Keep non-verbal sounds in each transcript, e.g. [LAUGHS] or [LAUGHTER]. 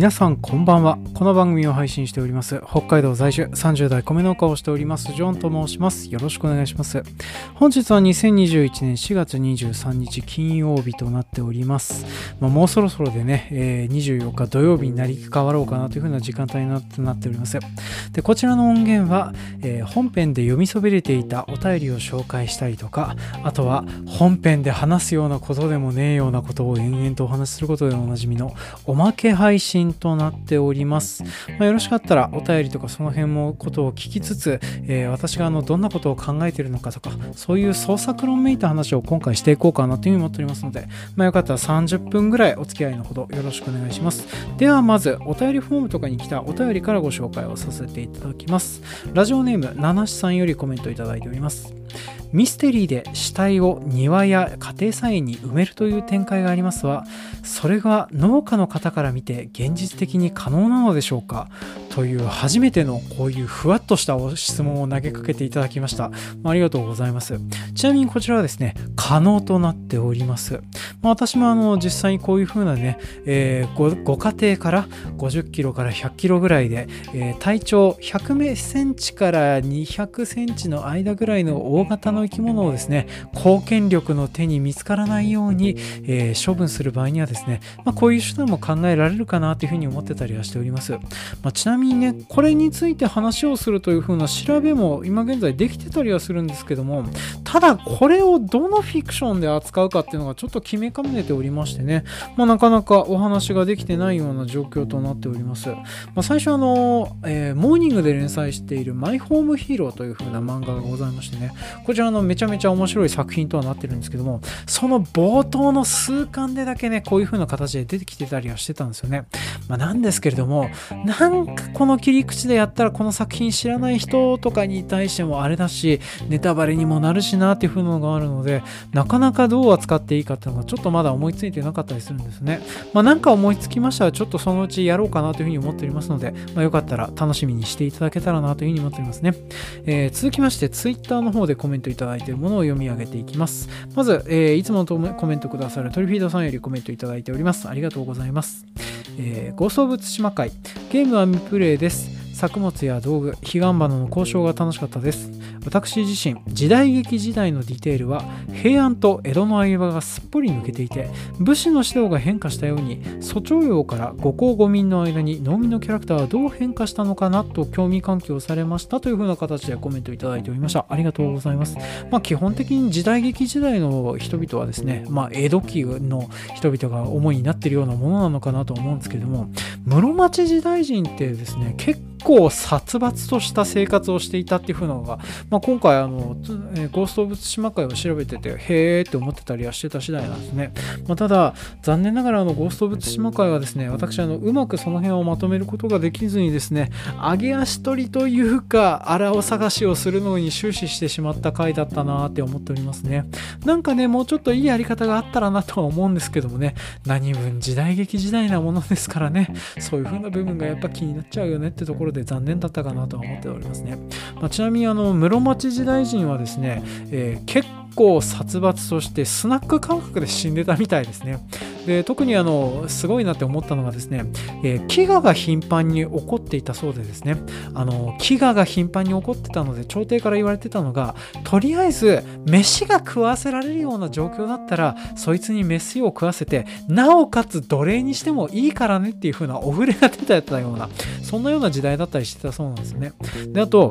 皆さんこんばんは。この番組を配信しております北海道在住30代米農家をしておりますジョンと申します。よろしくお願いします。本日は2021年4月23日金曜日となっております、まあ、もうそろそろでね、えー、24日土曜日になり変わろうかなというふうな時間帯になっております。でこちらの音源は、えー、本編で読みそびれていたお便りを紹介したりとかあとは本編で話すようなことでもねえようなことを延々とお話しすることでおなじみのおまけ配信となっております。まあ、よろしかったらお便りとかその辺もことを聞きつつ、えー、私があのどんなことを考えているのかとか、そういう創作論めいた話を今回していこうかなというふうに思っておりますので、まあ、よかったら30分ぐらいお付き合いのほどよろしくお願いします。ではまず、お便りフォームとかに来たお便りからご紹介をさせていただきます。ラジオネーム、七七さんよりコメントいただいております。ミステリーで死体を庭や家庭菜園に埋めるという展開がありますがそれが農家の方から見て現実的に可能なのでしょうか？という初めてのこういうふわっとした質問を投げかけていただきました。ありがとうございます。ちなみにこちらはですね、可能となっております。まあ、私もあの実際にこういうふうなね、えー、ごご家庭から50キロから100キロぐらいで、えー、体長100センチから200センチの間ぐらいの大型のの生き物をですね、貢献力の手に見つからないように、えー、処分する場合にはですね、まあ、こういう手段も考えられるかなというふうに思ってたりはしております。まあ、ちなみにね、これについて話をするというふうな調べも今現在できてたりはするんですけども、ただこれをどのフィクションで扱うかっていうのがちょっと決めかねておりましてね、まあ、なかなかお話ができてないような状況となっております。まあ、最初あの、えー、モーニングで連載しているマイホームヒーローという風な漫画がございましてね、こちらのめちゃめちゃ面白い作品とはなってるんですけども、その冒頭の数巻でだけね、こういう風な形で出てきてたりはしてたんですよね。まあ、なんですけれども、なんかこの切り口でやったらこの作品知らない人とかに対してもあれだし、ネタバレにもなるしなっていう風なのがあるので、なかなかどう扱っていいかっていうのがちょっとまだ思いついてなかったりするんですね。まあ、なんか思いつきましたら、ちょっとそのうちやろうかなというふうに思っておりますので、まあ、よかったら楽しみにしていただけたらなというふうに思っておりますね。えー、続きまして、Twitter の方でコメントいただいているものを読み上げていきます。まず、えー、いつものコメントくださるトリフィードさんよりコメントいただいております。ありがとうございます。えー、ゴースト・オブ・ツシマ会、ゲームは未プレイです。作物や道具、彼岸花の交渉が楽しかったです。私自身、時代劇時代のディテールは平安と江戸の相場がすっぽり抜けていて、武士の指導が変化したように、蘇長陽から五公五民の間に農民のキャラクターはどう変化したのかなと興味喚起をされましたというふうな形でコメントいただいておりました。ありがとうございます。まあ、基本的に時代劇時代の人々はですね、まあ、江戸期の人々が主になっているようなものなのかなと思うんですけども、室町時代人ってですね、結構殺伐とした生活をしていたっていう風なのが、まあ、今回あの、えー、ゴースト・オブ・ツシマ会を調べててへーって思ってたりはしてた次第なんですね、まあ、ただ残念ながらあのゴースト・オブ・ツシマ会はですね私あのうまくその辺をまとめることができずにですね上げ足取りというか荒を探しをするのに終始してしまった回だったなって思っておりますね。なんかねもうちょっといいやり方があったらなとは思うんですけどもね。何分時代劇時代なものですからね。そういう風な部分がやっぱ気になっちゃうよねってところで残念だったかなとは思っておりますね、まあ、ちなみにあの室町時代人はですね、えー、結構殺伐としてスナック感覚で死んでたみたいですね。で特にあのすごいなって思ったのがですね、えー、飢餓が頻繁に起こっていたそうでですねあの飢餓が頻繁に起こってたので朝廷から言われてたのがとりあえず飯が食わせられるような状況だったらそいつに飯を食わせてなおかつ奴隷にしてもいいからねっていう風なお触れが出たようなそんなような時代だったりしてたそうなんですね。であと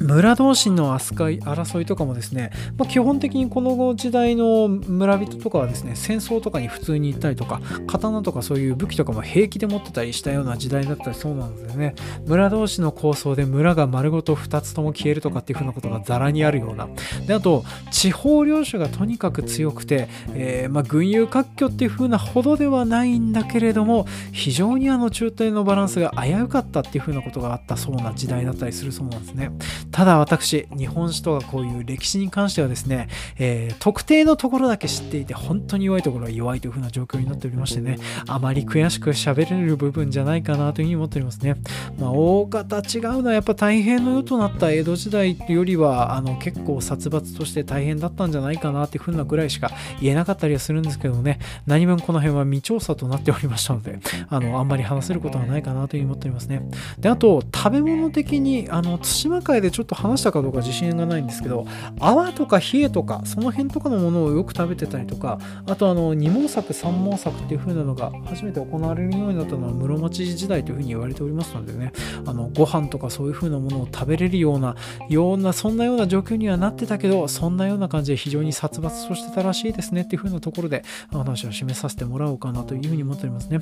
村同士の扱い争いとかもですね、まあ、基本的にこの時代の村人とかはですね戦争とかに普通に行ったりとか刀とかそういう武器とかも平気で持ってたりしたような時代だったりそうなんですよね。村同士の抗争で村が丸ごと2つとも消えるとかっていう風なことがざらにあるような。であと地方領主がとにかく強くて、えー、まあ、群雄割拠っていう風なほどではないんだけれども非常にあの中東のバランスが危うかったっていう風なことがあったそうな時代だったりするそうなんですね。ただ私、日本史とかこういう歴史に関してはですね、えー、特定のところだけ知っていて、本当に弱いところは弱いという風な状況になっておりましてね、あまり悔しく喋れる部分じゃないかなというふうに思っておりますね。まあ、大方違うのはやっぱ大変の世となった江戸時代よりは、あの結構殺伐として大変だったんじゃないかなっていう風なぐらいしか言えなかったりはするんですけどね、何分この辺は未調査となっておりましたので、あの、あんまり話せることはないかなというふうに思っておりますね。で、あと、食べ物的に、あの、対馬会でちょちょっと話したかどうか自信がないんですけど、泡とか冷えとか、その辺とかのものをよく食べてたりとか、あと、あの、二毛作、三毛作っていう風なのが初めて行われるようになったのは室町時代というふうに言われておりますのでね、あの、ご飯とかそういう風なものを食べれるような、ような、そんなような状況にはなってたけど、そんなような感じで非常に殺伐としてたらしいですねっていう風なところで、話を締めさせてもらおうかなというふうに思っておりますね。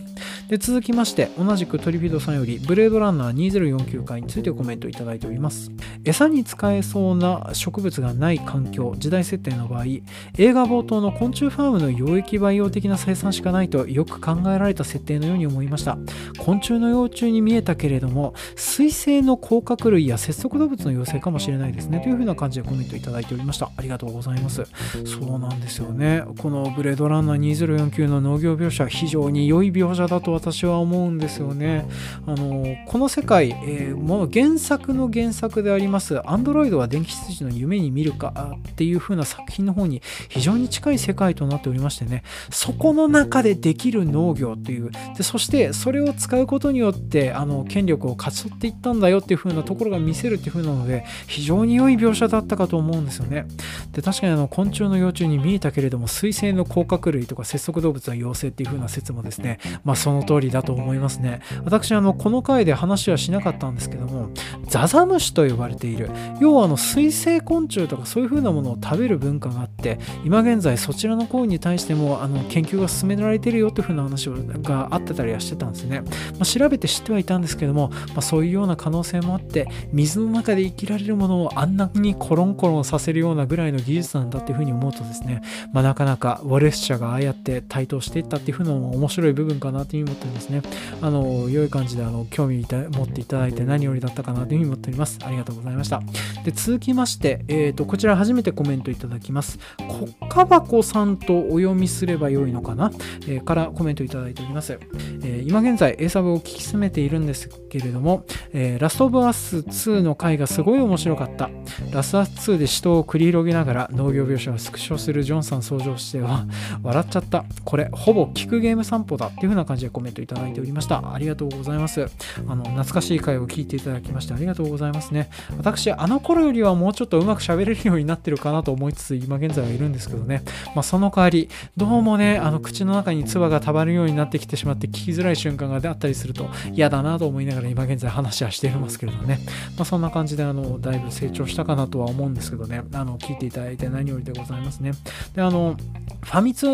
で、続きまして、同じくトリフィードさんより、ブレードランナー2049回についてコメントいただいております。餌に使えそうな植物がない環境、時代設定の場合、映画冒頭の昆虫ファームの溶液培養的な生産しかないとよく考えられた設定のように思いました。昆虫の幼虫に見えたけれども、水生の甲殻類や節足動物の妖精かもしれないですね。というふうな感じでコメントいただいておりました。ありがとうございます。そうなんですよね。このブレードランナー2049の農業描写、非常に良い描写だと私は思うんですよね。あのこの世界、えー、もう原作の原作であります、アンドロイドは電気羊の夢に見るかっていう風な作品の方に非常に近い世界となっておりましてね、そこの中でできる農業っていう、でそしてそれを使うことによってあの権力を勝ち取っていったんだよっていう風なところが見せるっていう風なので、非常に良い描写だったかと思うんですよね。で確かにあの昆虫の幼虫に見えたけれども、水生の甲殻類とか節足動物の妖精っていう風な説もですね、まあその通りだと思いますね。私、あの、この回で話はしなかったんですけども、ザザムシと呼ばれている、要はあの、水生昆虫とかそういう風なものを食べる文化があって、今現在そちらの行為に対しても、あの、研究が進められてるよという風な話があってたりはしてたんですね。まあ、調べて知ってはいたんですけども、まあ、そういうような可能性もあって、水の中で生きられるものをあんなにコロンコロンさせるようなぐらいの技術なんだっていう風に思うとですね、まあ、なかなかウォレス社がああやって台頭していったっていう風なのも面白い部分かなというふうに思っておりますね。あの、良い感じであの興味持っていただいて何よりだったかなというふうに思っております。ありがとうございました。で、続きまして、えーと、こちら初めてコメントいただきます。国家箱さんとお読みすればよいのかな、えー、からコメントいただいております。えー、今現在、A サブを聞き進めているんですけれども、えー、ラストオブアス2の回がすごい面白かった。ラストアス2で死闘を繰り広げながら農業描写をスクショするジョンさん登場しては [LAUGHS] 笑っちゃった。これ、ほぼ聞くゲーム散歩だっていう風な感じでコメントいただいておりました。ありがとうございます。あの、懐かしい回を聞いていただきましてありがとうございますね。私、あの頃よりはもうちょっとうまく喋れるようになってるかなと思いつつ、今現在はいるんですけどね。まあ、その代わり、どうもね、あの、口の中に唾がたまるようになってきてしまって聞きづらい瞬間があったりすると嫌だなと思いながら今現在話はしていますけれどね。まあ、そんな感じで、あの、だいぶ成長したかなとは思うんですけどね。あの、聞いていただいて何よりでございますね。で、あの、ファミ通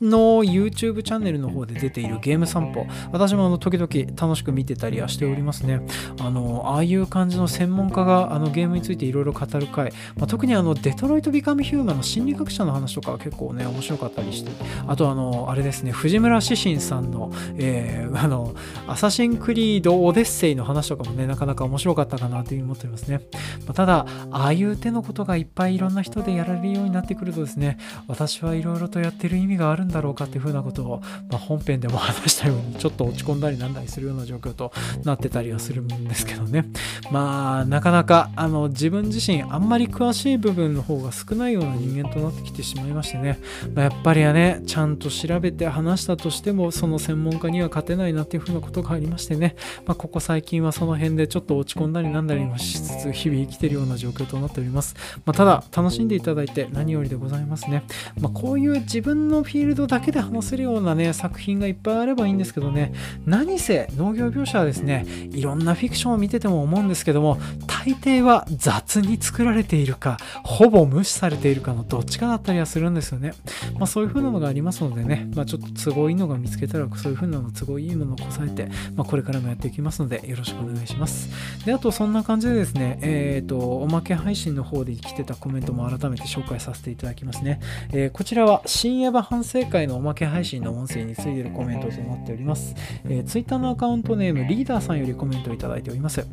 の YouTube チャンネルの方で出ているゲーム散歩、私もあの時々楽しく見てたりはしておりますね。あの、ああいう感じの専門家があのゲームについていろいろ語る回、まあ、特にあの、デトロイト・ビカム・ヒューマンの心理学者の話とかは結構ね、面白かったりして、あとあの、あれですね、藤村志信さんの、えー、[LAUGHS] あの、アサシン・クリード・オデッセイの話とかもね、なかなか面白かったかなというふうに思っておりますね。まあ、ただ、ああいう手のことがいっぱいいろんな人でやられるようになってくるとですね、私はいろいろとやってる意味があるんだろうかっていうふうなことを、まあ、本編でも話したようにちょっと落ち込んだりなんだりするような状況となってたりはするんですけどね。まあなかなかあの自分自身あんまり詳しい部分の方が少ないような人間となってきてしまいましてね、まあ、やっぱりはねちゃんと調べて話したとしてもその専門家には勝てないなっていうふうなことがありましてね、まあ、ここ最近はその辺でちょっと落ち込んだりなんだりもしつつ日々生きてるような状況となっております、まあ、ただ楽しんでいただいて何よりでございますね、ま、こういう自分のフィールドだけで話せるようなね作品がいっぱいあればいいんですけどね。何せ農業描写はですねいろんなフィクションを見てても思うんですけども大抵は雑に作られているかほぼ無視されているかのどっちかだったりはするんですよねまあそういう風なのがありますのでねまあちょっと都合いいのが見つけたらそういう風なの都合いいものをこさえてまあこれからもやっていきますのでよろしくお願いしますであとそんな感じでですねえっ、ー、とおまけ配信の方で来てたコメントも改めて紹介させていただきますね、えー、こちらは深夜版反省会のおまけ配信の音声についているコメントとなっております。えー、Twitter のアカウントネームリーダーさんよりコメントをいただいております。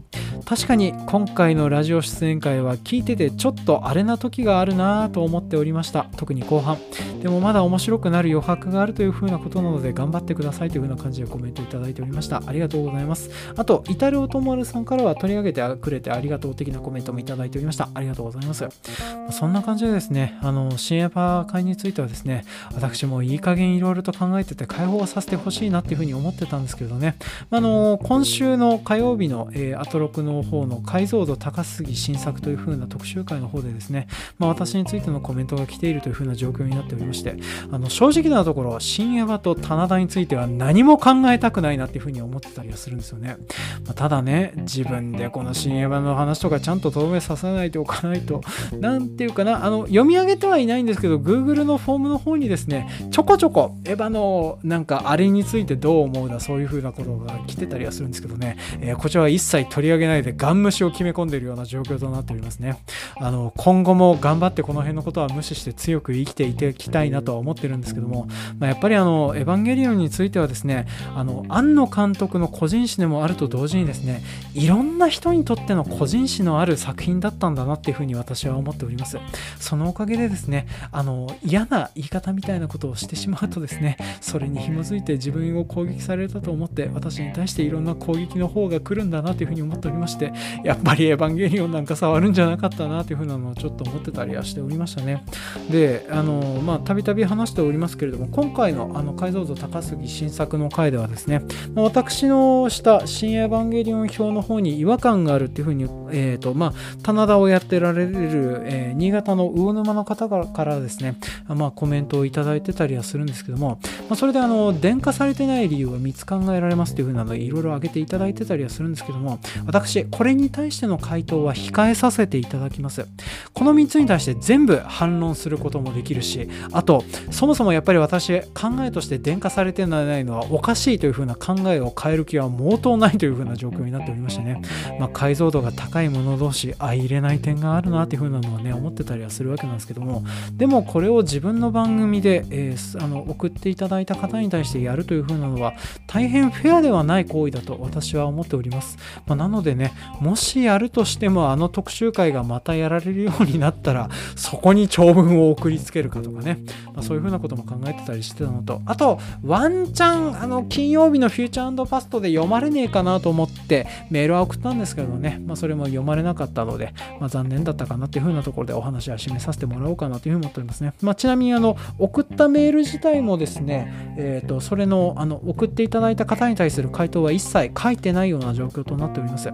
確かに今回のラジオ出演会は聞いててちょっとあれな時があるなぁと思っておりました。特に後半。でもまだ面白くなる余白があるという風なことなので頑張ってくださいという風な感じでコメントいただいておりました。ありがとうございます。あと、イタルオトモルさんからは取り上げてくれてありがとう的なコメントもいただいておりました。ありがとうございます。そんな感じでですね、あの、新エヴァ会についてはですね、私もいい加減いろいろと考えてて解放させてほしいなっていう風に思ってたんですけどね、あの、今週の火曜日の、えー、アトロクの方の解像度高すぎ新作という風な特集会の方でですね、まあ、私についてのコメントが来ているという風な状況になっておりまして、あの正直なところ、新エヴァと棚田については何も考えたくないなっていう風に思ってたりはするんですよね。まあ、ただね、自分でこの新エヴァの話とかちゃんと透明させないておかないと、なんていうかな、あの、読み上げてはいないんですけど、Google のフォームの方にですね、ちょこちょこ、エヴァのなんかあれについてどう思うだ、そういう風なことが来てたりはするんですけどね、えー、こちらは一切取り上げないで、ガン無視を決め込んでいるような状況となっておりますね。あの、今後も頑張ってこの辺のことは無視して強く生きていていきたいなとは思ってるんですけども、まあ、やっぱりあの、エヴァンゲリオンについてはですね、あの、庵野監督の個人誌でもあると同時にですね、いろんな人にとっての個人誌のある作品だったんだなっていうふうに私は思っております。そのおかげでですね、あの、嫌な言い方みたいなことをしてしまうとですね、それに紐づいて自分を攻撃されたと思って、私に対していろんな攻撃の方が来るんだなというふうに思っておりまして、やっぱりエヴァンゲリオンなんか触るんじゃなかったなというふうなのをちょっと思ってたりはしておりましたね。で、あの、まあ、たびたび話しておりますけれども、今回のあの解像度高すぎ新作の回ではですね、まあ、私のした新エヴァンゲリオン表の方に違和感があるっていうふうに、えーとまあ、棚田をやってられる、えー、新潟の魚沼の方からですね、まあ、コメントをいただいてたりはするんですけども、まあ、それであの電化されてない理由は3つ考えられますというふうなのでいろいろ挙げていただいてたりはするんですけども私これに対しての回答は控えさせていただきます。この3つに対して全部反論することもできるしあとそもそもやっぱり私考えとして電化されてないのはおかしいというふうな考えを変える気は毛頭ないというふうな状況になっておりましてね、まあ、解像度が高いもの同士相入れない点があるなっていうふうなのはね思ってたりはするわけなんですけども。でもこれを自分の番組で、えー、あの送っていただいた方に対してやるというふうなのは大変フェアではない行為だと私は思っております、まあ、なのでねもしやるとしてもあの特集会がまたやられるようになったらそこに長文を送りつけるかとかね、まあ、そういうふうなことも考えてたりしてたのとあとワンチャンあの金曜日のフューチャーパストで読まれねえかなと思ってメールは送ったんですけどね、まあ、それも読まれなかったので、まあ、残念だったかなっていう風なところでお話は締めさせてもらおうかなというふうに思っておりますね。まあ、ちなみにあの送ったメール自体もですね、えーと、それのあの送っていただいた方に対する回答は一切書いてないような状況となっております。っ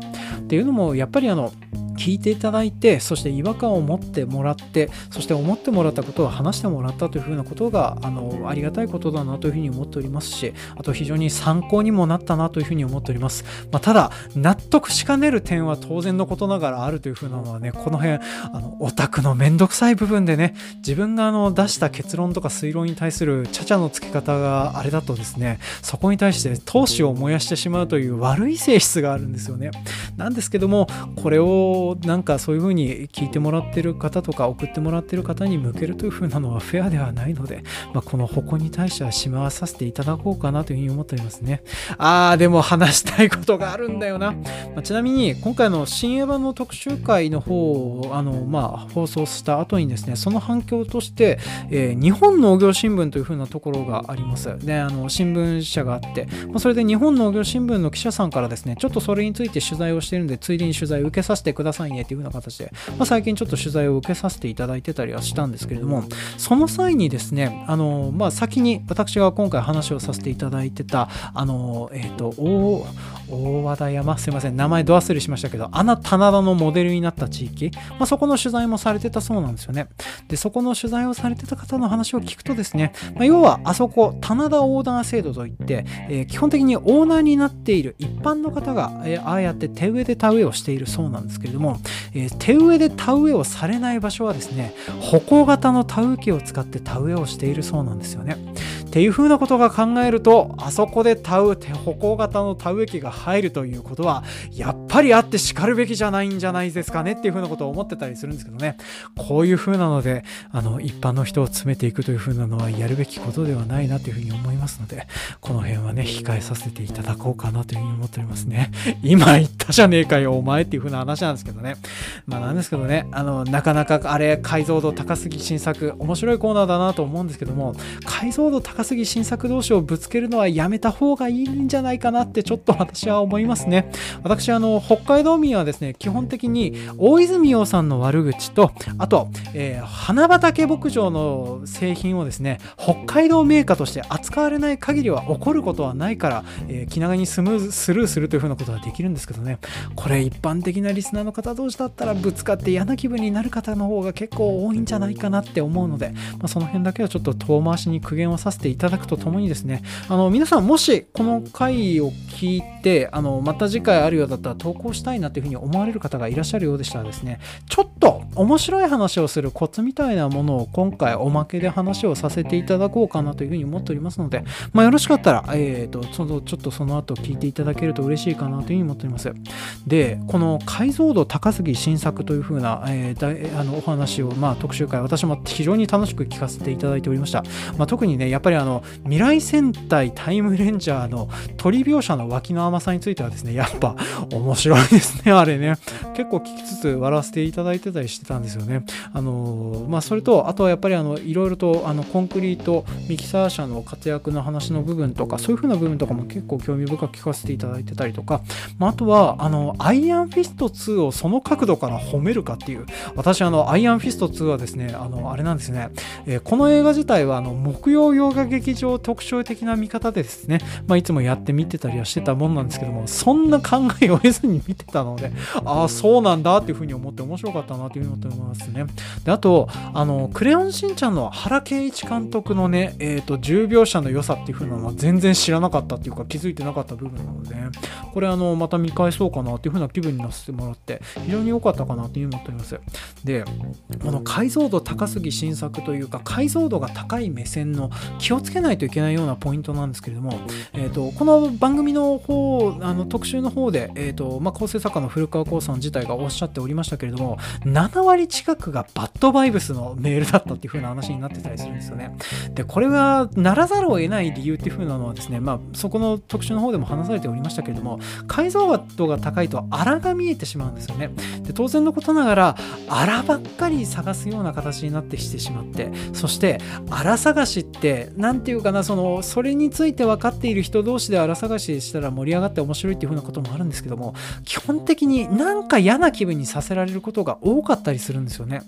ていうのもやっぱりあの聞いていただいてそして違和感を持ってもらってそして思ってもらったことを話してもらったというふうなことがあのありがたいことだなというふうに思っておりますしあと非常に参考にもなったなというふうに思っております、まあ、ただ納得しかねる点は当然のことながらあるというふうなのはねこの辺あのオタクのめんどくさい部分でね自分があの出した結論とか推論に対するちゃちゃのつけ方があれだとですねそこに対して闘志を燃やしてしまうという悪い性質があるんですよね。なんですけどもこれをなんかそういうふうに聞いてもらってる方とか送ってもらってる方に向けるというふうなのはフェアではないので、まあ、この矛に対してはしまわさせていただこうかなというふうに思っておりますね。あー、でも話したいことがあるんだよな。まあ、ちなみに今回の新エヴァの特集会の方をあの、まあ、放送した後にですね、その反響として、えー、日本農業新聞というふうなところがあります。で、あの新聞社があって、まあ、それで日本農業新聞の記者さんからですね、ちょっとそれについて取材をしているんで、ついでに取材を受けさせてくださいさいねっていう風な形で、まあ、最近ちょっと取材を受けさせていただいてたりはしたんですけれども、その際にですね、あの、まあ、先に私が今回話をさせていただいてた、あの、えっ、ー、と、大、和田山、すいません、名前ど忘れしましたけど、あの棚田のモデルになった地域、まあ、そこの取材もされてたそうなんですよね。で、そこの取材をされてた方の話を聞くとですね、まあ、要はあそこ、棚田オーダー制度といって、えー、基本的にオーナーになっている一般の方が、えー、ああやって手植えで田植えをしているそうなんですけれども、えー、手植えで田植えをされない場所はですね、歩行型の田植え機を使って田植えをしているそうなんですよね。っていう風なことが考えるとあそこで田植え歩行型の田植え機が入るということはやっぱりあってしかるべきじゃないんじゃないですかねっていう風なことを思ってたりするんですけどね。こういう風なのであの一般の人を詰めていくという風なのはやるべきことではないなという風に思いますのでこの辺はね控えさせていただこうかなという風に思っておりますね。今言ったじゃねえかよお前っていう風な話なんですけどね。まあなんですけどねあのなかなかあれ解像度高すぎ新作面白いコーナーだなと思うんですけども解像度高すぎ新作同士をぶつけるのはやめた方がいいんじゃないかなってちょっと私は思いますね。私あの北海道民はですね基本的に大泉洋さんの悪口とあと、えー、花畑牧場の製品をですね北海道メーカーとして扱われない限りは起こることはないから、えー、気長にスムーズスルーするというふうなことはできるんですけどね。これ一般的なリスナーの方同士だったらぶつかって嫌な気分になる方の方が結構多いんじゃないかなって思うので、まあ、その辺だけはちょっと遠回しに苦言をさせていただくとともにですねあの皆さんもしこの回を聞いてあのまた次回あるようだったら投稿したいなというふうに思われる方がいらっしゃるようでしたらですねちょっと面白い話をするコツみたいなものを今回おまけで話をさせていただこうかなというふうに思っておりますので、まあ、よろしかったら、えーと、そのちょっとその後聞いていただけると嬉しいかなというふうに思っております。でこの解像度高すぎ新作というふうな、えー、あのお話を、まあ、特集会私も非常に楽しく聞かせていただいておりました、まあ、特にねやっぱりあの未来戦隊タイムレンジャーの鳥描写の脇の甘ささんについてはですねやっぱ面白いですねあれね。結構聞きつつ笑わせていただいてたりしてたんですよね。あのまあそれとあとはやっぱりあのいろいろとあのコンクリートミキサー車の活躍の話の部分とかそういう風な部分とかも結構興味深く聞かせていただいてたりとか、まあ、あとはあのアイアンフィスト2をその角度から褒めるかっていう私あのアイアンフィスト2はですねあのあれなんですね、えー、この映画自体はあの木曜洋画劇場特徴的な見方でですね、まあ、いつもやって見てたりはしてたもんなんですけどもそんな考えを得ずに見てたのでああそうなんだっていう風に思って面白かったなというふうに思ってますね。であとあのクレヨンしんちゃんの原恵一監督のねえっ、ー、と銃描写の良さっていう風なのは全然知らなかったっていうか気づいてなかった部分なので、ね、これあのまた見返そうかなっていう風な気分になせてもらって非常に良かったかなというふうに思っております。でこの解像度高すぎ新作というか解像度が高い目線の気をつけないといけないようなポイントなんですけれども、えーと、この番組の方あの特集の方で、えーとまあ、構成作家の古川光さん自体がおっしゃっておりましたけれども7割近くがバッドバイブスのメールだったっていう風な話になってたりするんですよね。でこれはならざるを得ない理由っていう風なのはですねまあそこの特集の方でも話されておりましたけれども解像度が高いと荒が見えてしまうんですよね。で当然のことながら荒ばっかり探すような形になってしてしまってそして荒探しって何て言うかなそのそれについて分かっている人同士で荒探ししたら盛り上がって面白いっていう風なこともあるんですけども基本的になんか嫌な気分にさせられることが多かったりするんですよね。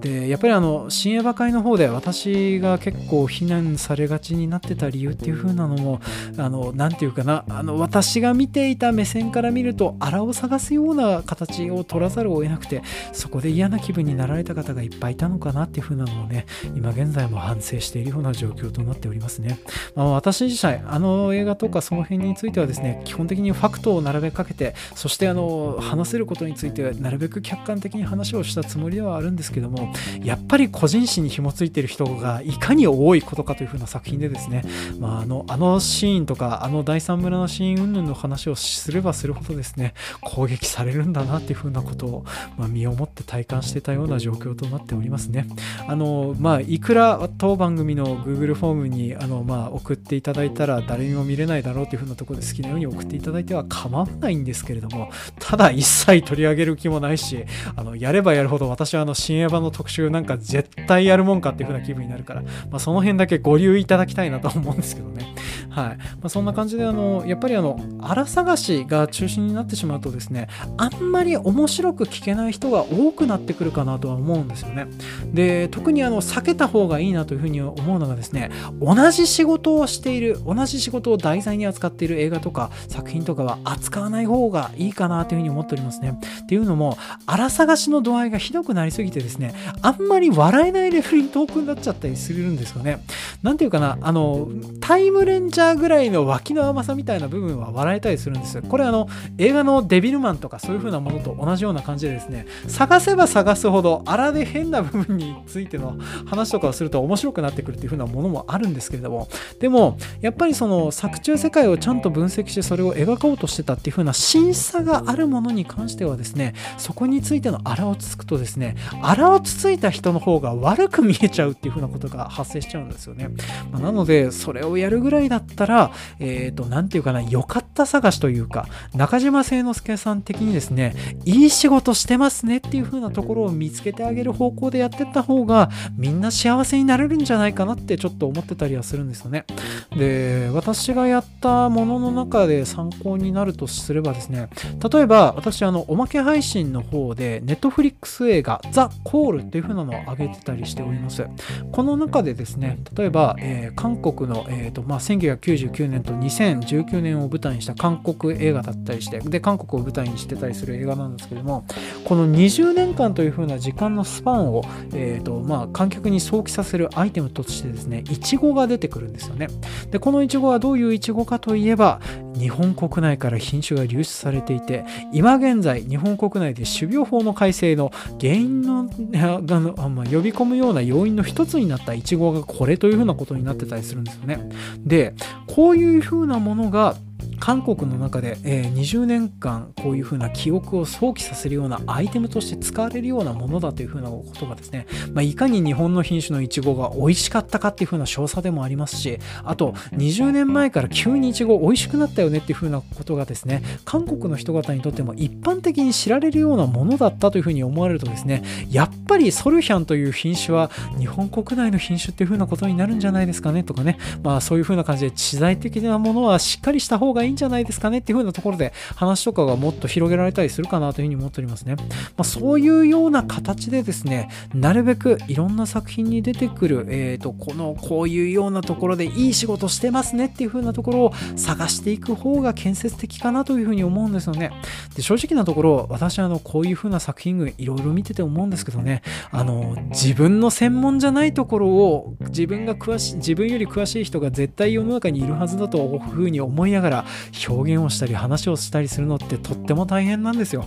でやっぱりあの新エヴァ会の方で私が結構非難されがちになってた理由っていう風なのもあの何て言うかなあの私が見ていた目線から見ると荒を探すような形を取らざるを得なくてそこで嫌な気分になられた方がいっぱいいたのかなっていう風なのをね今現在も反省しているような状況となっておりますね、まあ、私自身あの映画とかその辺についてはですね基本的にファクトを並べかけてそしてあの話せることについてなるべく客観的に話をしたつもりではあるんですけどもやっぱり個人史に紐付いてる人がいかに多いことかという風な作品でですね、まあ、あのあのシーンとかあの第三村のシーン云々の話をすればするほどですね攻撃されるんだなっていう風なことを、まあ、身をもって体感してたような状況となっておりますね。あのまあいくら当番組の Google フォームにあの、まあ、送っていただいたら誰にも見れないだろうという風なところで好きなように送っていただいては構わないんですけれどもただ一切取り上げる気もないしあのやればやるほど私はあの新エヴァの特集なんか絶対やるもんかっていう風な気分になるから、まあ、その辺だけご留意いただきたいなと思うんですけどね。はい。まあ、そんな感じであのやっぱりあの荒探しが中心になってしまうとですねあんまり面白く聞けない人が多くなってくるかなとは思うんですよね。で特にあの避けた方がいいなというふうに思うのがですね同じ仕事をしている同じ仕事を題材に扱っている映画とか作品とかは扱わない方がいいかなというふうに思っておりますね。っていうのも荒探しの度合いがひどくなりすぎてですねあんまり笑えないレベルに遠くになっちゃったりするんですよね。なんていうかなあのタイムレンジャぐらいの脇の甘さみたいな部分は笑えたりするんです。これあの映画のデビルマンとかそういう風なものと同じような感じでですね、探せば探すほど荒で変な部分についての話とかをすると面白くなってくるっていう風なものもあるんですけれども、でもやっぱりその作中世界をちゃんと分析してそれを描こうとしてたっていう風な審査があるものに関してはですね、そこについての荒をつつくとですね、荒をつついた人の方が悪く見えちゃうっていう風なことが発生しちゃうんですよね。まあ、なので、それをやるぐらいだったら、えっ、ー、と、なんていうかな、良かった探しというか、中島聖之助さん的にですね、いい仕事してますねっていう風なところを見つけてあげる方向でやってった方が、みんな幸せになれるんじゃないかなってちょっと思ってたりはするんですよね。で、私がやったものの中で参考になるとすればですね、例えば私、あの、おまけ配信の方で、ネットフリックス映画、ザ・コールっていう風なのを上げてたりしております。この中でですね、例えば、えー、韓国の、えーとまあ、1999年と2019年を舞台にした韓国映画だったりして、で、韓国を舞台にしてたりする映画なんですけども、この20年間という風な時間のスパンを、えーとまあ、観客に想起させるアイテムとしてですね、いちごが出てくるんですよね。で、このイチゴはどういうイチゴかといえば、日本国内から品種が流出されていて、今現在、日本国内で種苗法の改正の原因の、まあ、呼び込むような要因の一つになったイチゴがこれというふうなことになってたりするんですよね。で、こういうふうなものが韓国の中で、えー、20年間こういうふうな記憶を想起させるようなアイテムとして使われるようなものだというふうなことがですね、まあ、いかに日本の品種のイチゴが美味しかったかっていうふうな詳細でもありますしあと20年前から急にイチゴ美味しくなったよねっていうふうなことがですね韓国の人方にとっても一般的に知られるようなものだったというふうに思われるとですねやっぱりソルヒャンという品種は日本国内の品種っていうふうなことになるんじゃないですかねとかねまあそういうふうな感じで知財的なものはしっかりした方がいいいんじゃないですかねっていう風なところで話とかがもっと広げられたりするかなというふうに思っておりますね。まあ、そういうような形でですね、なるべくいろんな作品に出てくる、えーと、このこういうようなところでいい仕事してますねっていう風なところを探していく方が建設的かなというふうに思うんですよね。で正直なところ、私あのこういう風な作品群いろいろ見てて思うんですけどね、あの自分の専門じゃないところを自分が詳しい、自分より詳しい人が絶対世の中にいるはずだというふうに思いながら表現をしたり話をしたりするのってとっても大変なんですよ。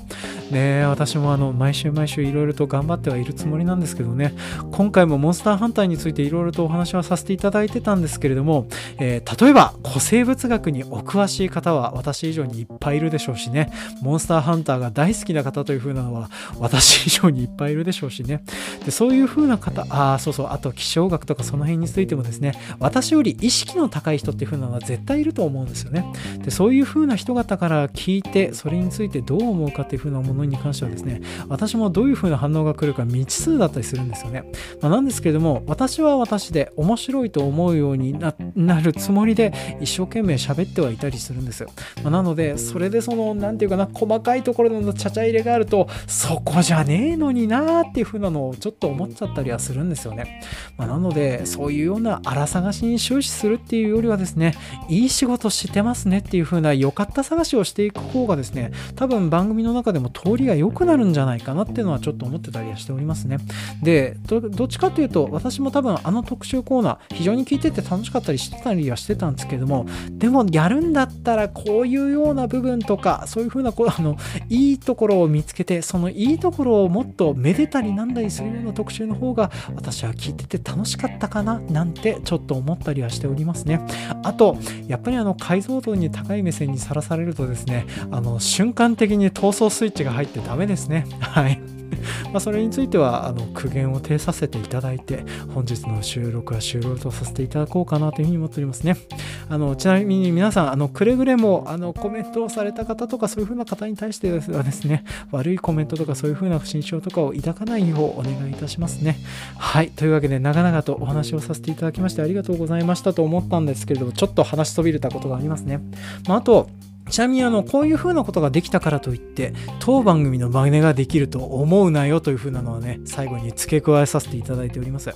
ね私もあの毎週毎週いろいろと頑張ってはいるつもりなんですけどね。今回もモンスターハンターについていろいろとお話はさせていただいてたんですけれども、えー、例えば古生物学にお詳しい方は私以上にいっぱいいるでしょうしね。モンスターハンターが大好きな方という風なのは私以上にいっぱいいるでしょうしね。でそういう風な方ああそうそうあと気象学とかその辺についてもですね私より意識の高い人っていう風なのは絶対いると思うんですよね。でそういう風な人方から聞いてそれについてどう思うかっていう風なものに関してはですね私もどういう風な反応が来るか未知数だったりするんですよね、まあ、なんですけれども私は私で面白いと思うようになるつもりで一生懸命喋ってはいたりするんですよ、まあ、なのでそれでその何て言うかな細かいところのちゃちゃ入れがあるとそこじゃねえのになーっていう風なのをちょっと思っちゃったりはするんですよね、まあ、なのでそういうような荒探しに終始するっていうよりはですねいい仕事してますねっていう風な良かった探しをしていく方がですね多分番組の中でも通りが良くなるんじゃないかなっていうのはちょっと思ってたりはしておりますね。でどっちかというと私も多分あの特集コーナー非常に聞いてて楽しかったりしてたりはしてたんですけどもでもやるんだったらこういうような部分とかそういう風なあのいいところを見つけてそのいいところをもっとめでたりなんだりするような特集の方が私は聞いてて楽しかったかななんてちょっと思ったりはしておりますね。あとやっぱりあの解像度に高い目線にさらされるとですねあの瞬間的に闘争スイッチが入入ってダメですね。[LAUGHS] はい。まあ、それについてはあの苦言を呈させていただいて本日の収録は終了とさせていただこうかなというふうに思っておりますね。あのちなみに皆さんあのくれぐれもあのコメントをされた方とかそういうふうな方に対してはですね悪いコメントとかそういうふうな不審症とかを抱かないようお願いいたしますね。はい。というわけで長々とお話をさせていただきましてありがとうございましたと思ったんですけれどもちょっと話しそびれたことがありますね、まあ、あとちなみにあのこういう風なことができたからといって当番組の真似ができると思うなよという風なのはね最後に付け加えさせていただいております、ま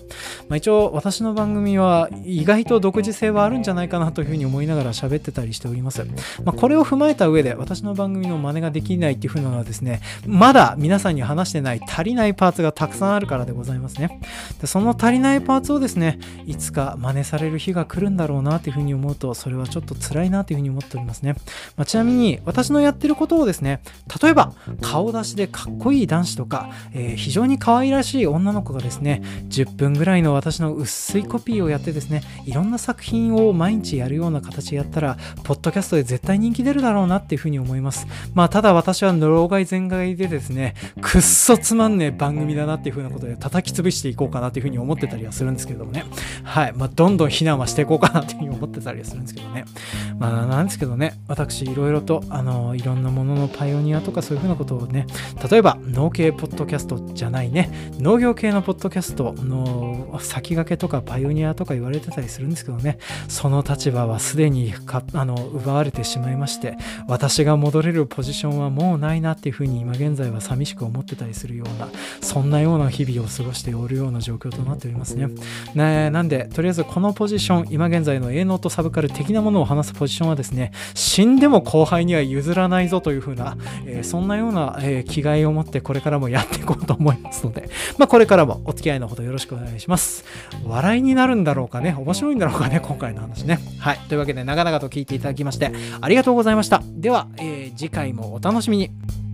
あ、一応私の番組は意外と独自性はあるんじゃないかなという風に思いながら喋ってたりしております、まあ、これを踏まえた上で私の番組の真似ができないっていう風なのはですねまだ皆さんに話してない足りないパーツがたくさんあるからでございますね。でその足りないパーツをですねいつか真似される日が来るんだろうなという風に思うとそれはちょっと辛いなという風に思っておりますね、まあちなみに私のやってることをですね例えば顔出しでかっこいい男子とか、えー、非常に可愛らしい女の子がですね10分ぐらいの私の薄いコピーをやってですねいろんな作品を毎日やるような形でやったらポッドキャストで絶対人気出るだろうなっていうふうに思います。まあただ私は老害全外でですねくっそつまんねえ番組だなっていうふうなことで叩き潰していこうかなっていうふうに思ってたりはするんですけどもね。はい。まあどんどん非難はしていこうかなっていうふうに思ってたりはするんですけどね。まあなんですけどね。私いろいろとあのいろんなもののパイオニアとかそういうふうなことをね例えば農系ポッドキャストじゃないね農業系のポッドキャストの先駆けとかパイオニアとか言われてたりするんですけどねその立場はすでにあの奪われてしまいまして私が戻れるポジションはもうないなっていうふうに今現在は寂しく思ってたりするようなそんなような日々を過ごしておるような状況となっておりますね。ねなんでとりあえずこのポジション今現在の営農とサブカル的なものを話すポジションはですね死んでもも後輩には譲らないぞというふうな、えー、そんなような、えー、気概を持ってこれからもやっていこうと思いますので、まあ、これからもお付き合いのほどよろしくお願いします。笑いになるんだろうかね面白いんだろうかね今回の話ね。はい。というわけで長々と聞いていただきましてありがとうございました。では、えー、次回もお楽しみに。